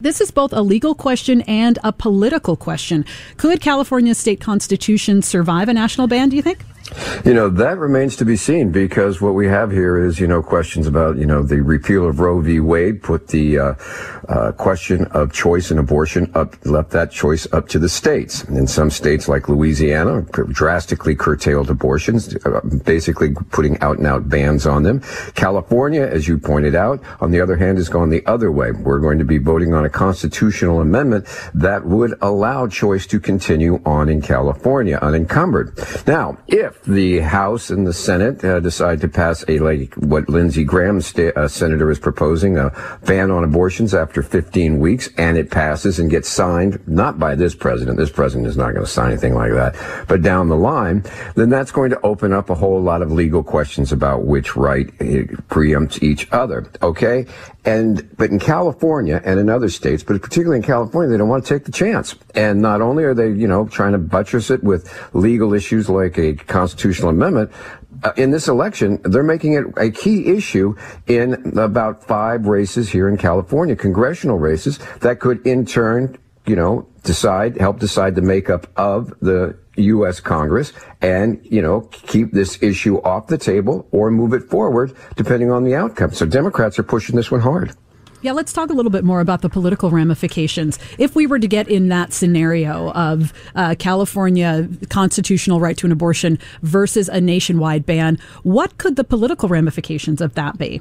This is both a legal question and a political question. Could California's state constitution survive a national ban, do you think? You know, that remains to be seen because what we have here is, you know, questions about, you know, the repeal of Roe v. Wade put the uh, uh, question of choice in abortion up, left that choice up to the states. In some states like Louisiana, drastically curtailed abortions, uh, basically putting out and out bans on them. California, as you pointed out, on the other hand, has gone the other way. We're going to be voting on a constitutional amendment that would allow choice to continue on in California unencumbered. Now, if if the House and the Senate uh, decide to pass a like what Lindsey Graham, sta- uh, senator, is proposing, a ban on abortions after 15 weeks, and it passes and gets signed not by this president. This president is not going to sign anything like that, but down the line, then that's going to open up a whole lot of legal questions about which right preempts each other. Okay, and but in California and in other states, but particularly in California, they don't want to take the chance. And not only are they, you know, trying to buttress it with legal issues like a constitutional amendment, uh, in this election, they're making it a key issue in about five races here in California, congressional races that could in turn, you know, decide, help decide the makeup of the U.S. Congress and, you know, keep this issue off the table or move it forward depending on the outcome. So Democrats are pushing this one hard. Yeah, let's talk a little bit more about the political ramifications. If we were to get in that scenario of uh, California constitutional right to an abortion versus a nationwide ban, what could the political ramifications of that be?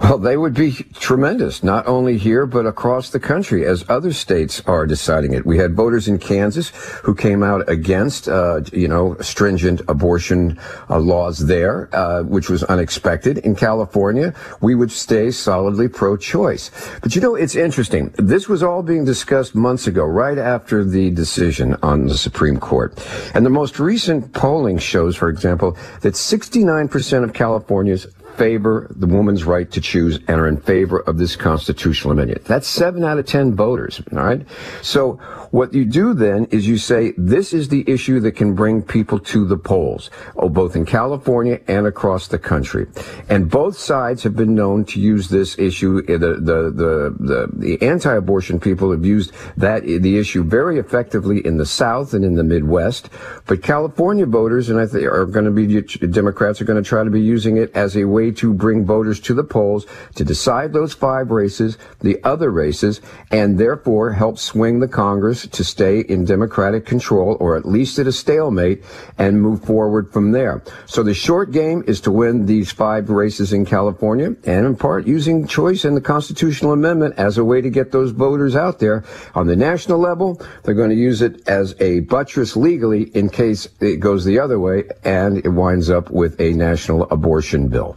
Well, they would be tremendous, not only here, but across the country as other states are deciding it. We had voters in Kansas who came out against, uh, you know, stringent abortion uh, laws there, uh, which was unexpected. In California, we would stay solidly pro-choice. But you know, it's interesting. This was all being discussed months ago, right after the decision on the Supreme Court. And the most recent polling shows, for example, that 69% of California's favor the woman's right to choose and are in favor of this constitutional amendment. That's seven out of ten voters. All right. So what you do then is you say this is the issue that can bring people to the polls, oh, both in California and across the country. And both sides have been known to use this issue. The the the the, the anti-abortion people have used that the issue very effectively in the South and in the Midwest. But California voters, and I think are going to be Democrats are going to try to be using it as a way way to bring voters to the polls to decide those five races, the other races, and therefore help swing the Congress to stay in Democratic control or at least at a stalemate and move forward from there. So the short game is to win these five races in California and in part using choice and the constitutional amendment as a way to get those voters out there. On the national level, they're going to use it as a buttress legally in case it goes the other way and it winds up with a national abortion bill.